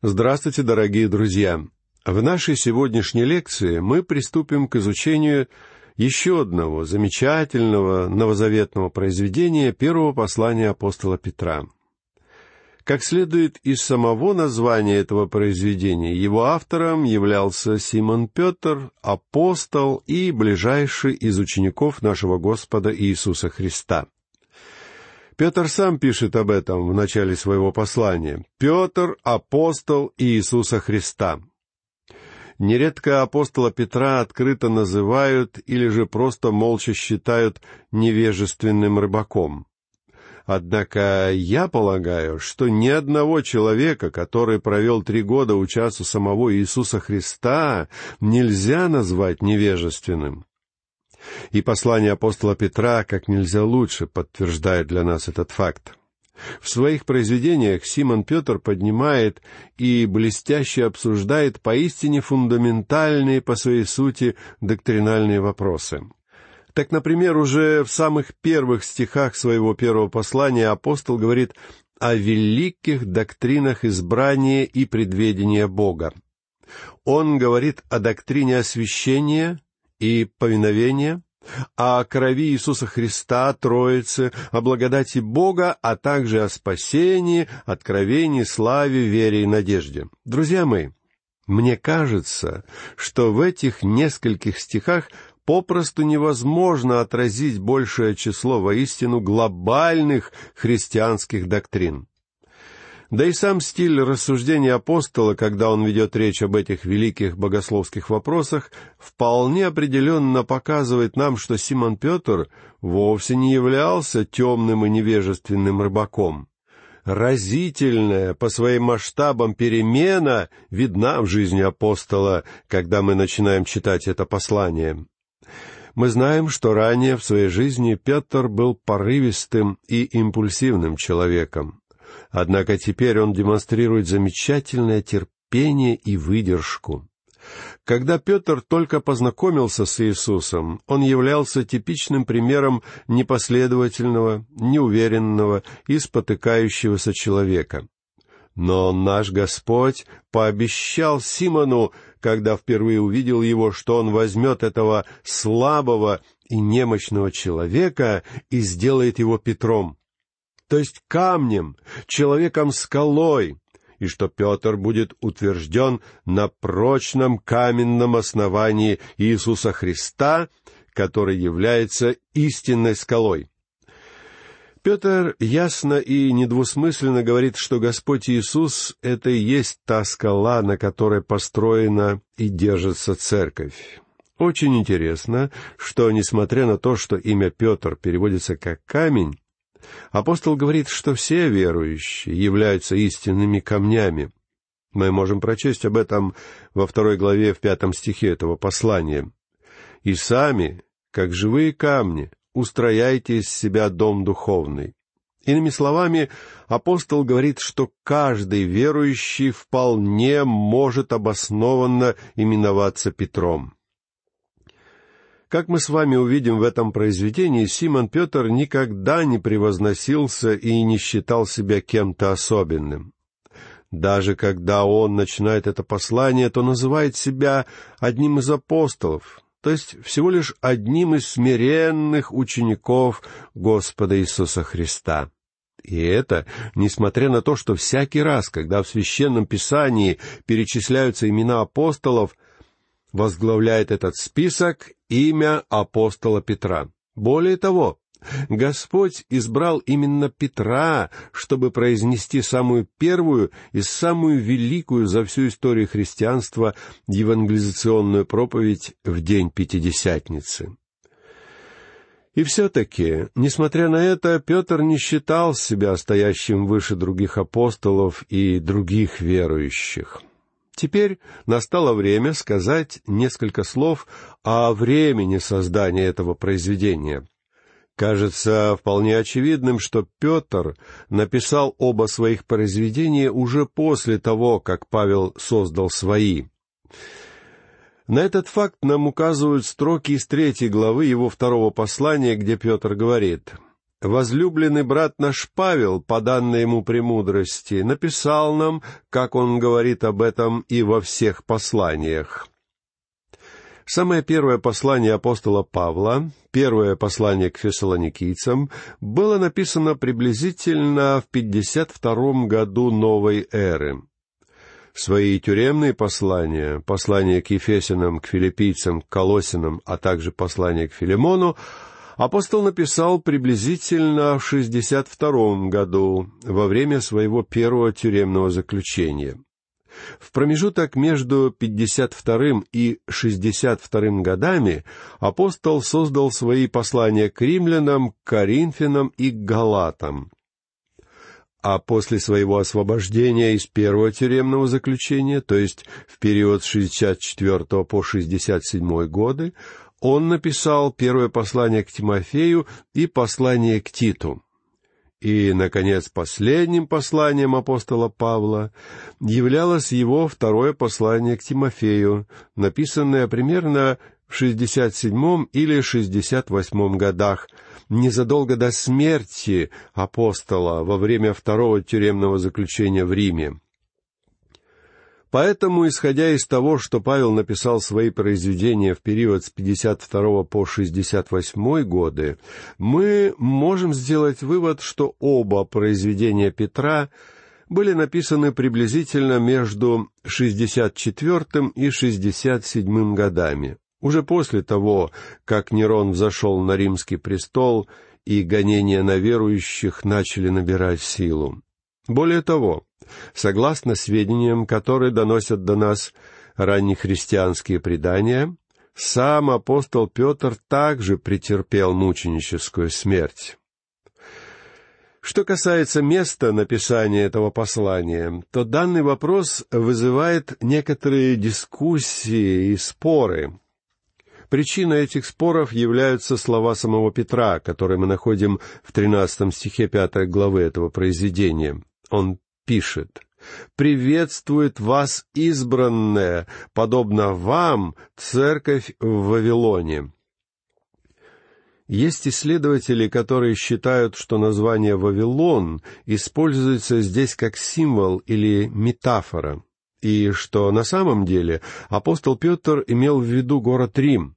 Здравствуйте, дорогие друзья! В нашей сегодняшней лекции мы приступим к изучению еще одного замечательного новозаветного произведения первого послания апостола Петра. Как следует из самого названия этого произведения, его автором являлся Симон Петр, апостол и ближайший из учеников нашего Господа Иисуса Христа — Петр сам пишет об этом в начале своего послания. Петр — апостол Иисуса Христа. Нередко апостола Петра открыто называют или же просто молча считают невежественным рыбаком. Однако я полагаю, что ни одного человека, который провел три года у часу самого Иисуса Христа, нельзя назвать невежественным. И послание апостола Петра как нельзя лучше подтверждает для нас этот факт. В своих произведениях Симон Петр поднимает и блестяще обсуждает поистине фундаментальные по своей сути доктринальные вопросы. Так, например, уже в самых первых стихах своего первого послания апостол говорит о великих доктринах избрания и предведения Бога. Он говорит о доктрине освящения и повиновения, о крови Иисуса Христа, Троицы, о благодати Бога, а также о спасении, откровении, славе, вере и надежде. Друзья мои, мне кажется, что в этих нескольких стихах попросту невозможно отразить большее число воистину глобальных христианских доктрин. Да и сам стиль рассуждения апостола, когда он ведет речь об этих великих богословских вопросах, вполне определенно показывает нам, что Симон Петр вовсе не являлся темным и невежественным рыбаком. Разительная по своим масштабам перемена видна в жизни апостола, когда мы начинаем читать это послание. Мы знаем, что ранее в своей жизни Петр был порывистым и импульсивным человеком. Однако теперь он демонстрирует замечательное терпение и выдержку. Когда Петр только познакомился с Иисусом, он являлся типичным примером непоследовательного, неуверенного и спотыкающегося человека. Но наш Господь пообещал Симону, когда впервые увидел его, что он возьмет этого слабого и немощного человека и сделает его Петром то есть камнем, человеком-скалой, и что Петр будет утвержден на прочном каменном основании Иисуса Христа, который является истинной скалой. Петр ясно и недвусмысленно говорит, что Господь Иисус — это и есть та скала, на которой построена и держится церковь. Очень интересно, что, несмотря на то, что имя Петр переводится как «камень», Апостол говорит, что все верующие являются истинными камнями. Мы можем прочесть об этом во второй главе в пятом стихе этого послания. «И сами, как живые камни, устрояйте из себя дом духовный». Иными словами, апостол говорит, что каждый верующий вполне может обоснованно именоваться Петром. Как мы с вами увидим в этом произведении, Симон Петр никогда не превозносился и не считал себя кем-то особенным. Даже когда он начинает это послание, то называет себя одним из апостолов, то есть всего лишь одним из смиренных учеников Господа Иисуса Христа. И это, несмотря на то, что всякий раз, когда в Священном Писании перечисляются имена апостолов, возглавляет этот список имя апостола Петра. Более того, Господь избрал именно Петра, чтобы произнести самую первую и самую великую за всю историю христианства евангелизационную проповедь в день Пятидесятницы. И все-таки, несмотря на это, Петр не считал себя стоящим выше других апостолов и других верующих. Теперь настало время сказать несколько слов о времени создания этого произведения. Кажется вполне очевидным, что Петр написал оба своих произведения уже после того, как Павел создал свои. На этот факт нам указывают строки из третьей главы его второго послания, где Петр говорит возлюбленный брат наш Павел, по данной ему премудрости, написал нам, как он говорит об этом и во всех посланиях. Самое первое послание апостола Павла, первое послание к фессалоникийцам, было написано приблизительно в 52 году новой эры. Свои тюремные послания, послания к Ефесянам, к филиппийцам, к Колосинам, а также послание к Филимону, апостол написал приблизительно в 62 году, во время своего первого тюремного заключения. В промежуток между 52 и 62 годами апостол создал свои послания к римлянам, к коринфянам и галатам. А после своего освобождения из первого тюремного заключения, то есть в период с 64 по 67 годы, он написал первое послание к Тимофею и послание к Титу. И, наконец, последним посланием апостола Павла являлось его второе послание к Тимофею, написанное примерно в 67 или 68 годах, незадолго до смерти апостола во время второго тюремного заключения в Риме. Поэтому, исходя из того, что Павел написал свои произведения в период с 52 по 68 годы, мы можем сделать вывод, что оба произведения Петра были написаны приблизительно между 64 и 67 годами, уже после того, как Нерон взошел на римский престол и гонения на верующих начали набирать силу. Более того, согласно сведениям, которые доносят до нас раннехристианские предания, сам апостол Петр также претерпел мученическую смерть. Что касается места написания этого послания, то данный вопрос вызывает некоторые дискуссии и споры. Причиной этих споров являются слова самого Петра, которые мы находим в 13 стихе 5 главы этого произведения. Он пишет, «Приветствует вас избранная, подобно вам, церковь в Вавилоне». Есть исследователи, которые считают, что название «Вавилон» используется здесь как символ или метафора, и что на самом деле апостол Петр имел в виду город Рим.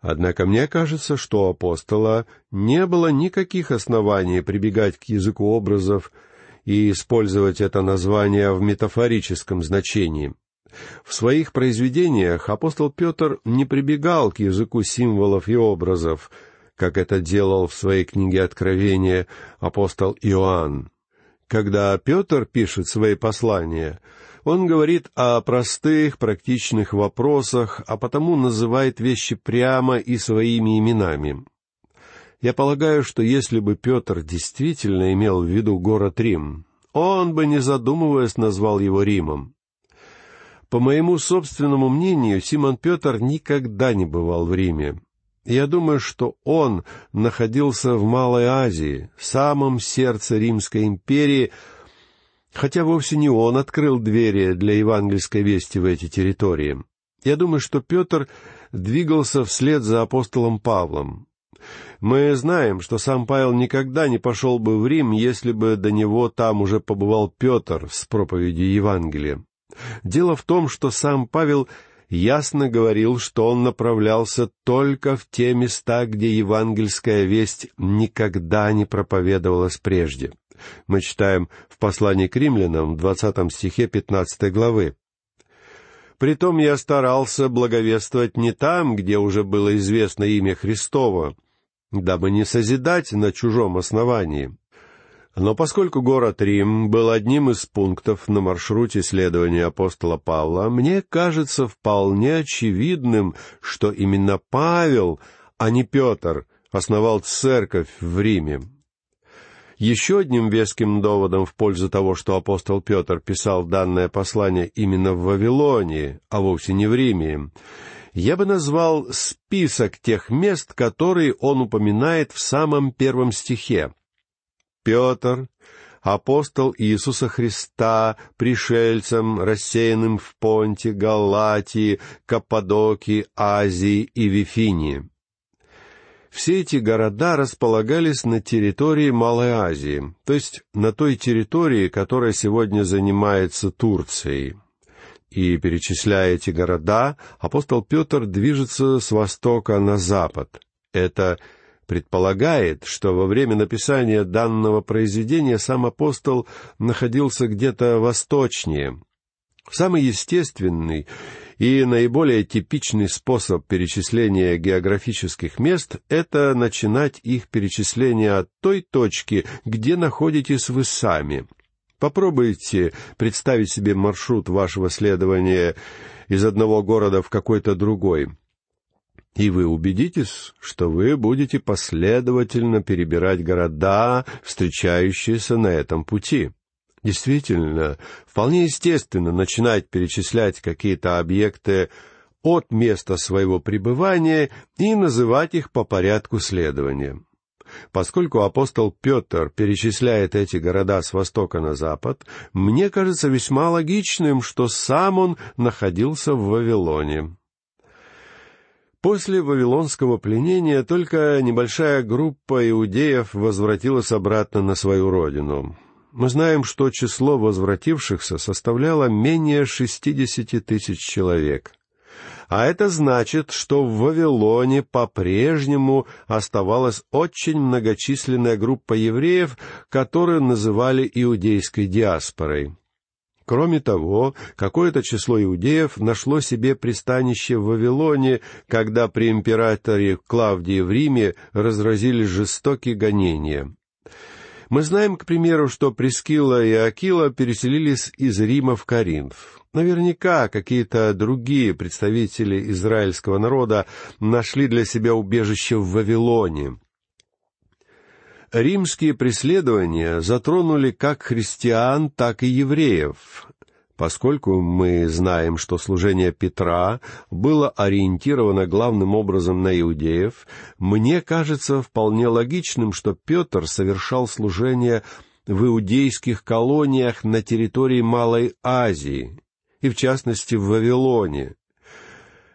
Однако мне кажется, что у апостола не было никаких оснований прибегать к языку образов и использовать это название в метафорическом значении. В своих произведениях апостол Петр не прибегал к языку символов и образов, как это делал в своей книге Откровения апостол Иоанн. Когда Петр пишет свои послания, он говорит о простых, практичных вопросах, а потому называет вещи прямо и своими именами. Я полагаю, что если бы Петр действительно имел в виду город Рим, он бы, не задумываясь, назвал его Римом. По моему собственному мнению, Симон Петр никогда не бывал в Риме. Я думаю, что он находился в Малой Азии, в самом сердце Римской империи, хотя вовсе не он открыл двери для евангельской вести в эти территории. Я думаю, что Петр двигался вслед за апостолом Павлом. Мы знаем, что сам Павел никогда не пошел бы в Рим, если бы до него там уже побывал Петр с проповедью Евангелия. Дело в том, что сам Павел ясно говорил, что он направлялся только в те места, где евангельская весть никогда не проповедовалась прежде. Мы читаем в послании к римлянам в двадцатом стихе пятнадцатой главы. «Притом я старался благовествовать не там, где уже было известно имя Христово, дабы не созидать на чужом основании. Но поскольку город Рим был одним из пунктов на маршруте следования апостола Павла, мне кажется вполне очевидным, что именно Павел, а не Петр, основал церковь в Риме. Еще одним веским доводом в пользу того, что апостол Петр писал данное послание именно в Вавилонии, а вовсе не в Риме, я бы назвал список тех мест, которые он упоминает в самом первом стихе. Петр, апостол Иисуса Христа, пришельцам, рассеянным в Понте, Галатии, Каппадокии, Азии и Вифинии. Все эти города располагались на территории Малой Азии, то есть на той территории, которая сегодня занимается Турцией. И, перечисляя эти города, апостол Петр движется с востока на запад. Это предполагает, что во время написания данного произведения сам апостол находился где-то восточнее. Самый естественный и наиболее типичный способ перечисления географических мест — это начинать их перечисление от той точки, где находитесь вы сами. Попробуйте представить себе маршрут вашего следования из одного города в какой-то другой — и вы убедитесь, что вы будете последовательно перебирать города, встречающиеся на этом пути. Действительно, вполне естественно начинать перечислять какие-то объекты от места своего пребывания и называть их по порядку следования. Поскольку апостол Петр перечисляет эти города с востока на запад, мне кажется весьма логичным, что сам он находился в Вавилоне. После вавилонского пленения только небольшая группа иудеев возвратилась обратно на свою родину. Мы знаем, что число возвратившихся составляло менее шестидесяти тысяч человек. А это значит, что в Вавилоне по-прежнему оставалась очень многочисленная группа евреев, которую называли иудейской диаспорой. Кроме того, какое-то число иудеев нашло себе пристанище в Вавилоне, когда при императоре Клавдии в Риме разразились жестокие гонения. Мы знаем, к примеру, что Прескила и Акила переселились из Рима в Коринф. Наверняка какие-то другие представители израильского народа нашли для себя убежище в Вавилоне. Римские преследования затронули как христиан, так и евреев, поскольку мы знаем, что служение Петра было ориентировано главным образом на иудеев, мне кажется вполне логичным, что Петр совершал служение в иудейских колониях на территории Малой Азии, и в частности в Вавилоне,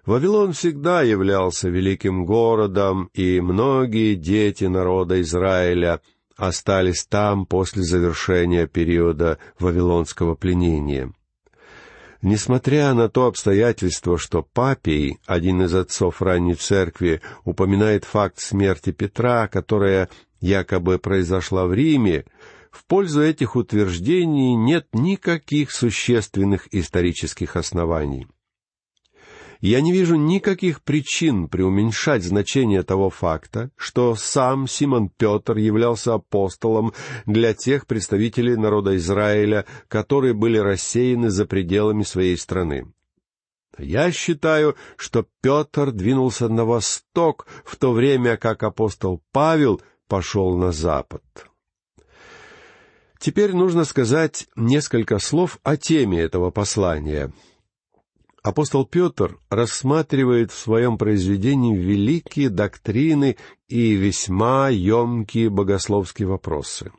Вавилон всегда являлся великим городом, и многие дети народа Израиля остались там после завершения периода вавилонского пленения. Несмотря на то обстоятельство, что Папий, один из отцов ранней церкви, упоминает факт смерти Петра, которая якобы произошла в Риме, в пользу этих утверждений нет никаких существенных исторических оснований. Я не вижу никаких причин преуменьшать значение того факта, что сам Симон Петр являлся апостолом для тех представителей народа Израиля, которые были рассеяны за пределами своей страны. Я считаю, что Петр двинулся на восток, в то время как апостол Павел пошел на запад. Теперь нужно сказать несколько слов о теме этого послания — Апостол Петр рассматривает в своем произведении великие доктрины и весьма емкие богословские вопросы.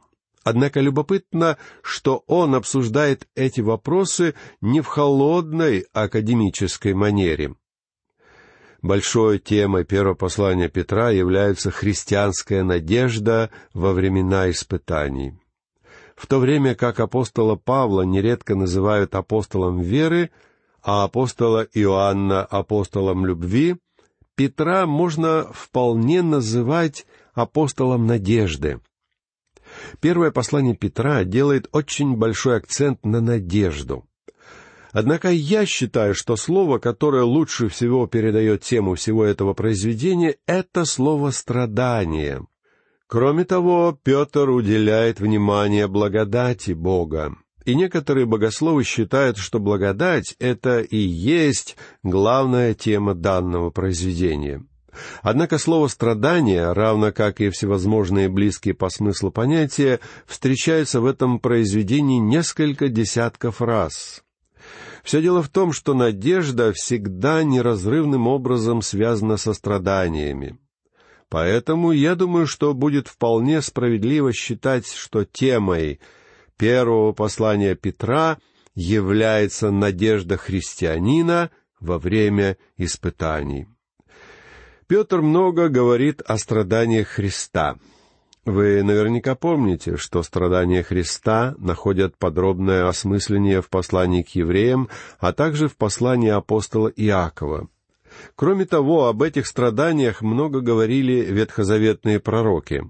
Однако любопытно, что он обсуждает эти вопросы не в холодной академической манере. Большой темой первого послания Петра является христианская надежда во времена испытаний. В то время как апостола Павла нередко называют апостолом веры, а апостола Иоанна апостолом любви, Петра можно вполне называть апостолом надежды. Первое послание Петра делает очень большой акцент на надежду. Однако я считаю, что слово, которое лучше всего передает тему всего этого произведения, это слово «страдание». Кроме того, Петр уделяет внимание благодати Бога. И некоторые богословы считают, что благодать — это и есть главная тема данного произведения. Однако слово «страдание», равно как и всевозможные близкие по смыслу понятия, встречается в этом произведении несколько десятков раз. Все дело в том, что надежда всегда неразрывным образом связана со страданиями. Поэтому я думаю, что будет вполне справедливо считать, что темой — первого послания Петра является надежда христианина во время испытаний. Петр много говорит о страданиях Христа. Вы наверняка помните, что страдания Христа находят подробное осмысление в послании к евреям, а также в послании апостола Иакова. Кроме того, об этих страданиях много говорили ветхозаветные пророки.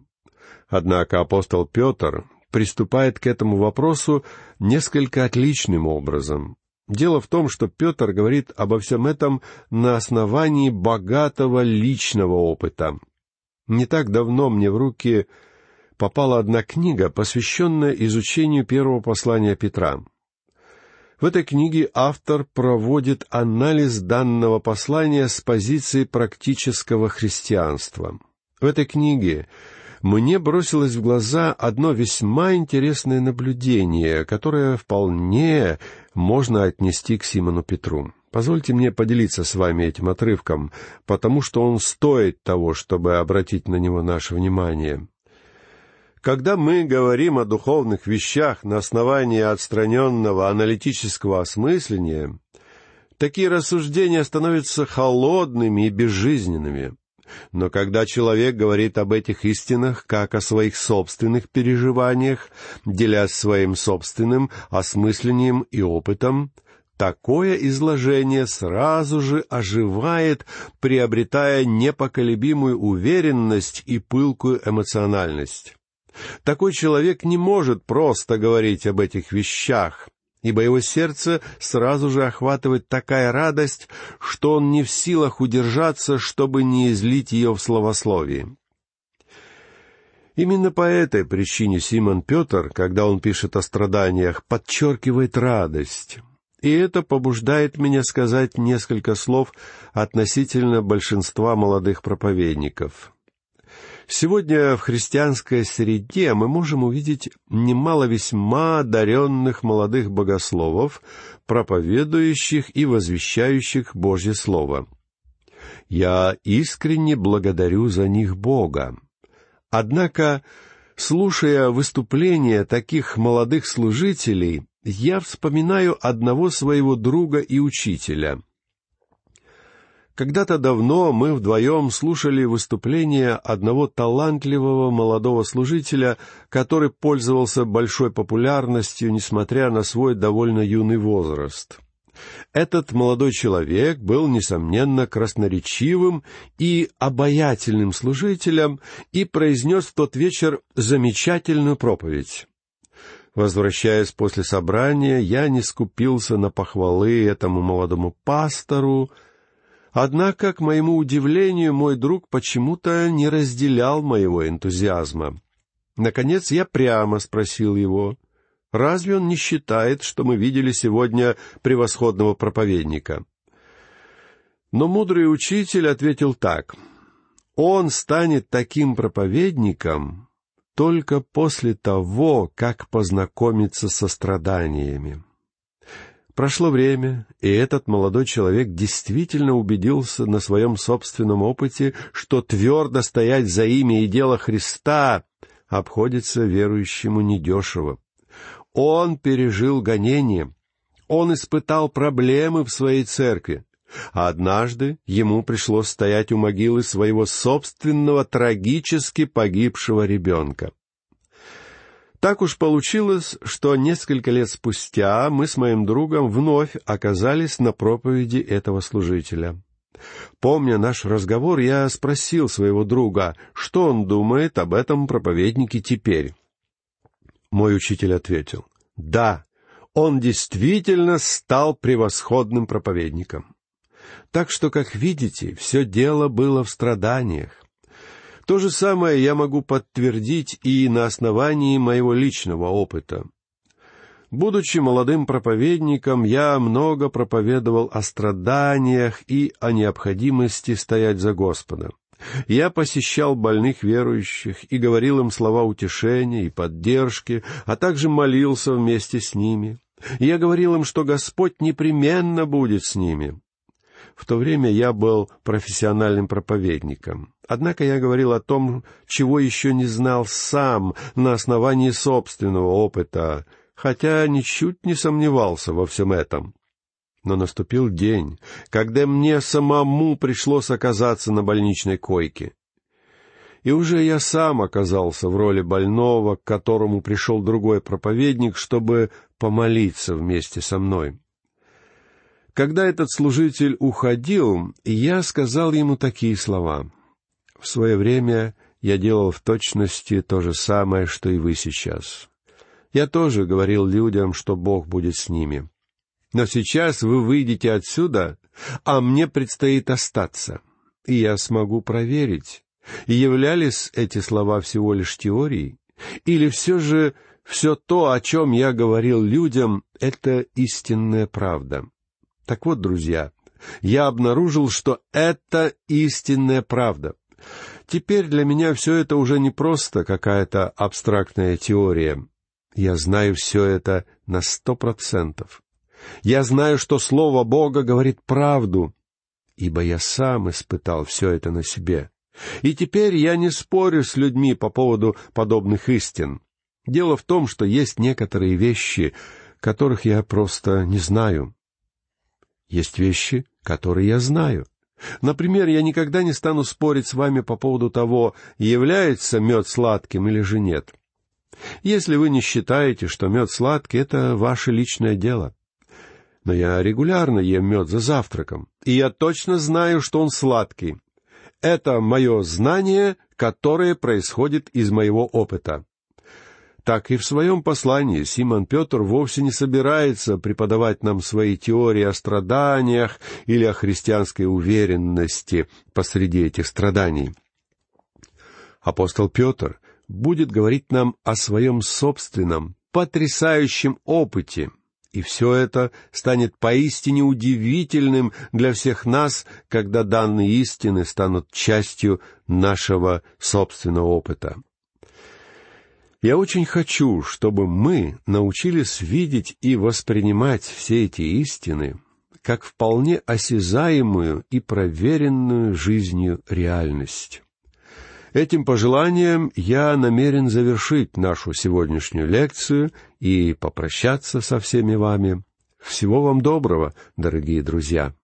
Однако апостол Петр приступает к этому вопросу несколько отличным образом. Дело в том, что Петр говорит обо всем этом на основании богатого личного опыта. Не так давно мне в руки попала одна книга, посвященная изучению первого послания Петра. В этой книге автор проводит анализ данного послания с позиции практического христианства. В этой книге мне бросилось в глаза одно весьма интересное наблюдение, которое вполне можно отнести к Симону Петру. Позвольте мне поделиться с вами этим отрывком, потому что он стоит того, чтобы обратить на него наше внимание. Когда мы говорим о духовных вещах на основании отстраненного аналитического осмысления, такие рассуждения становятся холодными и безжизненными. Но когда человек говорит об этих истинах как о своих собственных переживаниях, делясь своим собственным осмыслением и опытом, такое изложение сразу же оживает, приобретая непоколебимую уверенность и пылкую эмоциональность. Такой человек не может просто говорить об этих вещах, ибо его сердце сразу же охватывает такая радость, что он не в силах удержаться, чтобы не излить ее в словословии. Именно по этой причине Симон Петр, когда он пишет о страданиях, подчеркивает радость. И это побуждает меня сказать несколько слов относительно большинства молодых проповедников. Сегодня в христианской среде мы можем увидеть немало весьма одаренных молодых богословов, проповедующих и возвещающих Божье Слово. Я искренне благодарю за них Бога. Однако, слушая выступления таких молодых служителей, я вспоминаю одного своего друга и учителя — когда-то давно мы вдвоем слушали выступление одного талантливого молодого служителя, который пользовался большой популярностью, несмотря на свой довольно юный возраст. Этот молодой человек был, несомненно, красноречивым и обаятельным служителем и произнес в тот вечер замечательную проповедь. Возвращаясь после собрания, я не скупился на похвалы этому молодому пастору, Однако, к моему удивлению, мой друг почему-то не разделял моего энтузиазма. Наконец я прямо спросил его, разве он не считает, что мы видели сегодня превосходного проповедника? Но мудрый учитель ответил так. Он станет таким проповедником только после того, как познакомится со страданиями. Прошло время, и этот молодой человек действительно убедился на своем собственном опыте, что твердо стоять за имя и дело Христа обходится верующему недешево. Он пережил гонение, он испытал проблемы в своей церкви, а однажды ему пришлось стоять у могилы своего собственного трагически погибшего ребенка. Так уж получилось, что несколько лет спустя мы с моим другом вновь оказались на проповеди этого служителя. Помня наш разговор, я спросил своего друга, что он думает об этом проповеднике теперь. Мой учитель ответил, «Да, он действительно стал превосходным проповедником». Так что, как видите, все дело было в страданиях. То же самое я могу подтвердить и на основании моего личного опыта. Будучи молодым проповедником, я много проповедовал о страданиях и о необходимости стоять за Господа. Я посещал больных верующих и говорил им слова утешения и поддержки, а также молился вместе с ними. Я говорил им, что Господь непременно будет с ними. В то время я был профессиональным проповедником. Однако я говорил о том, чего еще не знал сам на основании собственного опыта, хотя ничуть не сомневался во всем этом. Но наступил день, когда мне самому пришлось оказаться на больничной койке. И уже я сам оказался в роли больного, к которому пришел другой проповедник, чтобы помолиться вместе со мной. Когда этот служитель уходил, я сказал ему такие слова. «В свое время я делал в точности то же самое, что и вы сейчас. Я тоже говорил людям, что Бог будет с ними. Но сейчас вы выйдете отсюда, а мне предстоит остаться, и я смогу проверить, являлись эти слова всего лишь теорией, или все же все то, о чем я говорил людям, это истинная правда. Так вот, друзья, я обнаружил, что это истинная правда. Теперь для меня все это уже не просто какая-то абстрактная теория. Я знаю все это на сто процентов. Я знаю, что Слово Бога говорит правду, ибо я сам испытал все это на себе. И теперь я не спорю с людьми по поводу подобных истин. Дело в том, что есть некоторые вещи, которых я просто не знаю. Есть вещи, которые я знаю. Например, я никогда не стану спорить с вами по поводу того, является мед сладким или же нет. Если вы не считаете, что мед сладкий, это ваше личное дело. Но я регулярно ем мед за завтраком, и я точно знаю, что он сладкий. Это мое знание, которое происходит из моего опыта так и в своем послании Симон Петр вовсе не собирается преподавать нам свои теории о страданиях или о христианской уверенности посреди этих страданий. Апостол Петр будет говорить нам о своем собственном, потрясающем опыте, и все это станет поистине удивительным для всех нас, когда данные истины станут частью нашего собственного опыта. Я очень хочу, чтобы мы научились видеть и воспринимать все эти истины как вполне осязаемую и проверенную жизнью реальность. Этим пожеланием я намерен завершить нашу сегодняшнюю лекцию и попрощаться со всеми вами. Всего вам доброго, дорогие друзья!